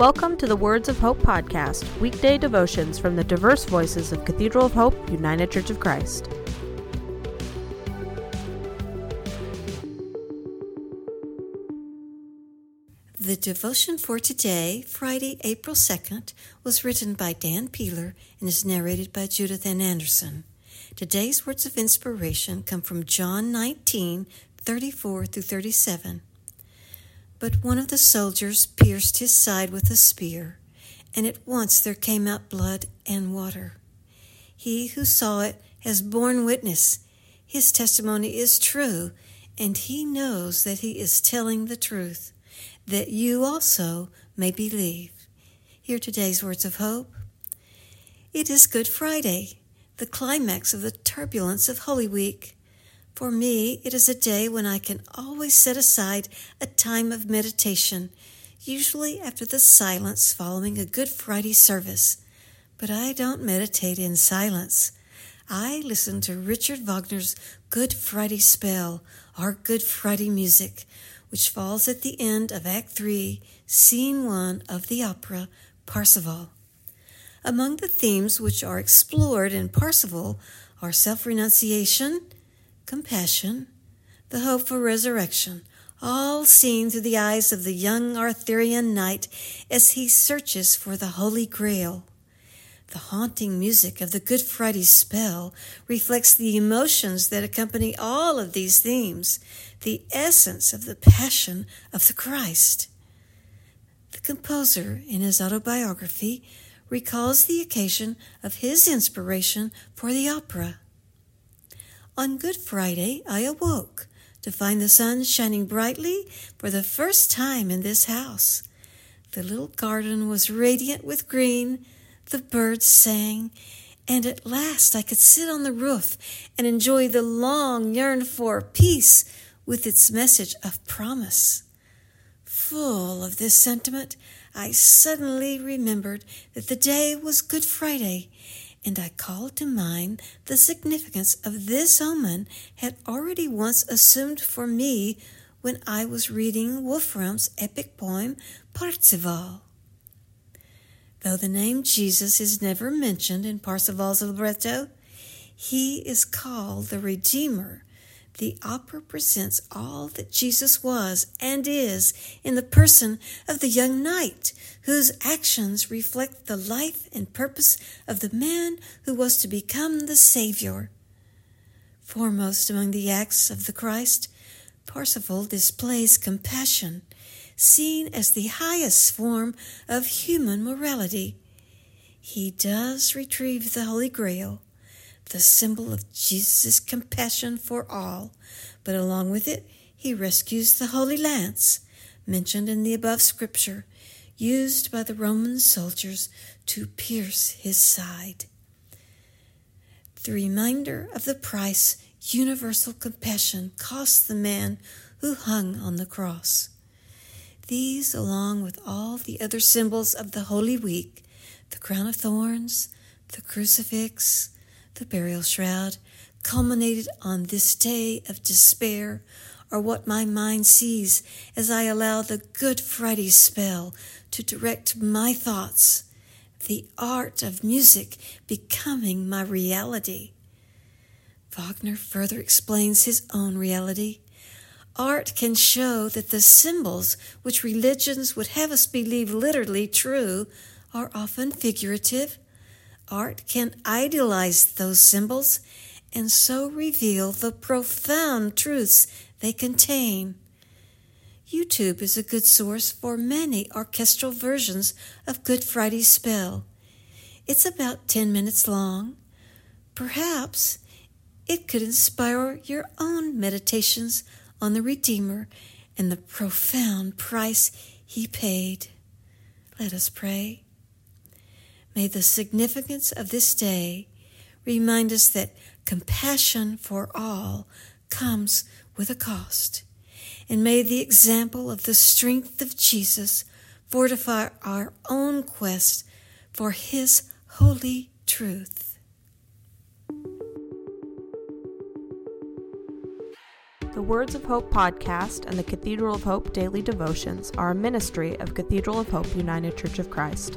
Welcome to the Words of Hope podcast, weekday devotions from the diverse voices of Cathedral of Hope, United Church of Christ. The devotion for today, Friday, April 2nd, was written by Dan Peeler and is narrated by Judith Ann Anderson. Today's words of inspiration come from John 19, 34 through 37. But one of the soldiers pierced his side with a spear, and at once there came out blood and water. He who saw it has borne witness. His testimony is true, and he knows that he is telling the truth, that you also may believe. Hear today's words of hope. It is Good Friday, the climax of the turbulence of Holy Week. For me, it is a day when I can always set aside a time of meditation, usually after the silence following a Good Friday service. But I don't meditate in silence. I listen to Richard Wagner's Good Friday Spell, our Good Friday music, which falls at the end of Act 3, Scene 1 of the opera Parsifal. Among the themes which are explored in Parsifal are self renunciation, compassion, the hope for resurrection, all seen through the eyes of the young Arthurian knight as he searches for the Holy Grail. The haunting music of the Good Friday spell reflects the emotions that accompany all of these themes, the essence of the passion of the Christ. The composer, in his autobiography, recalls the occasion of his inspiration for the opera. On Good Friday, I awoke to find the sun shining brightly for the first time in this house. The little garden was radiant with green, the birds sang, and at last I could sit on the roof and enjoy the long yearned for peace with its message of promise. Full of this sentiment, I suddenly remembered that the day was Good Friday and I called to mind the significance of this omen had already once assumed for me when I was reading Wolfram's epic poem Parzival. Though the name Jesus is never mentioned in Parzival's libretto, he is called the Redeemer the opera presents all that Jesus was and is in the person of the young knight, whose actions reflect the life and purpose of the man who was to become the Savior. Foremost among the acts of the Christ, Parsifal displays compassion, seen as the highest form of human morality. He does retrieve the Holy Grail the symbol of Jesus' compassion for all, but along with it, he rescues the Holy Lance, mentioned in the above scripture, used by the Roman soldiers to pierce his side. The reminder of the price universal compassion cost the man who hung on the cross. These, along with all the other symbols of the Holy Week, the crown of thorns, the crucifix, the burial shroud, culminated on this day of despair, are what my mind sees as I allow the Good Friday spell to direct my thoughts, the art of music becoming my reality. Wagner further explains his own reality. Art can show that the symbols which religions would have us believe literally true are often figurative art can idealize those symbols and so reveal the profound truths they contain. YouTube is a good source for many orchestral versions of Good Friday's Spell. It's about 10 minutes long. Perhaps it could inspire your own meditations on the Redeemer and the profound price he paid. Let us pray. May the significance of this day remind us that compassion for all comes with a cost. And may the example of the strength of Jesus fortify our own quest for his holy truth. The Words of Hope podcast and the Cathedral of Hope daily devotions are a ministry of Cathedral of Hope United Church of Christ.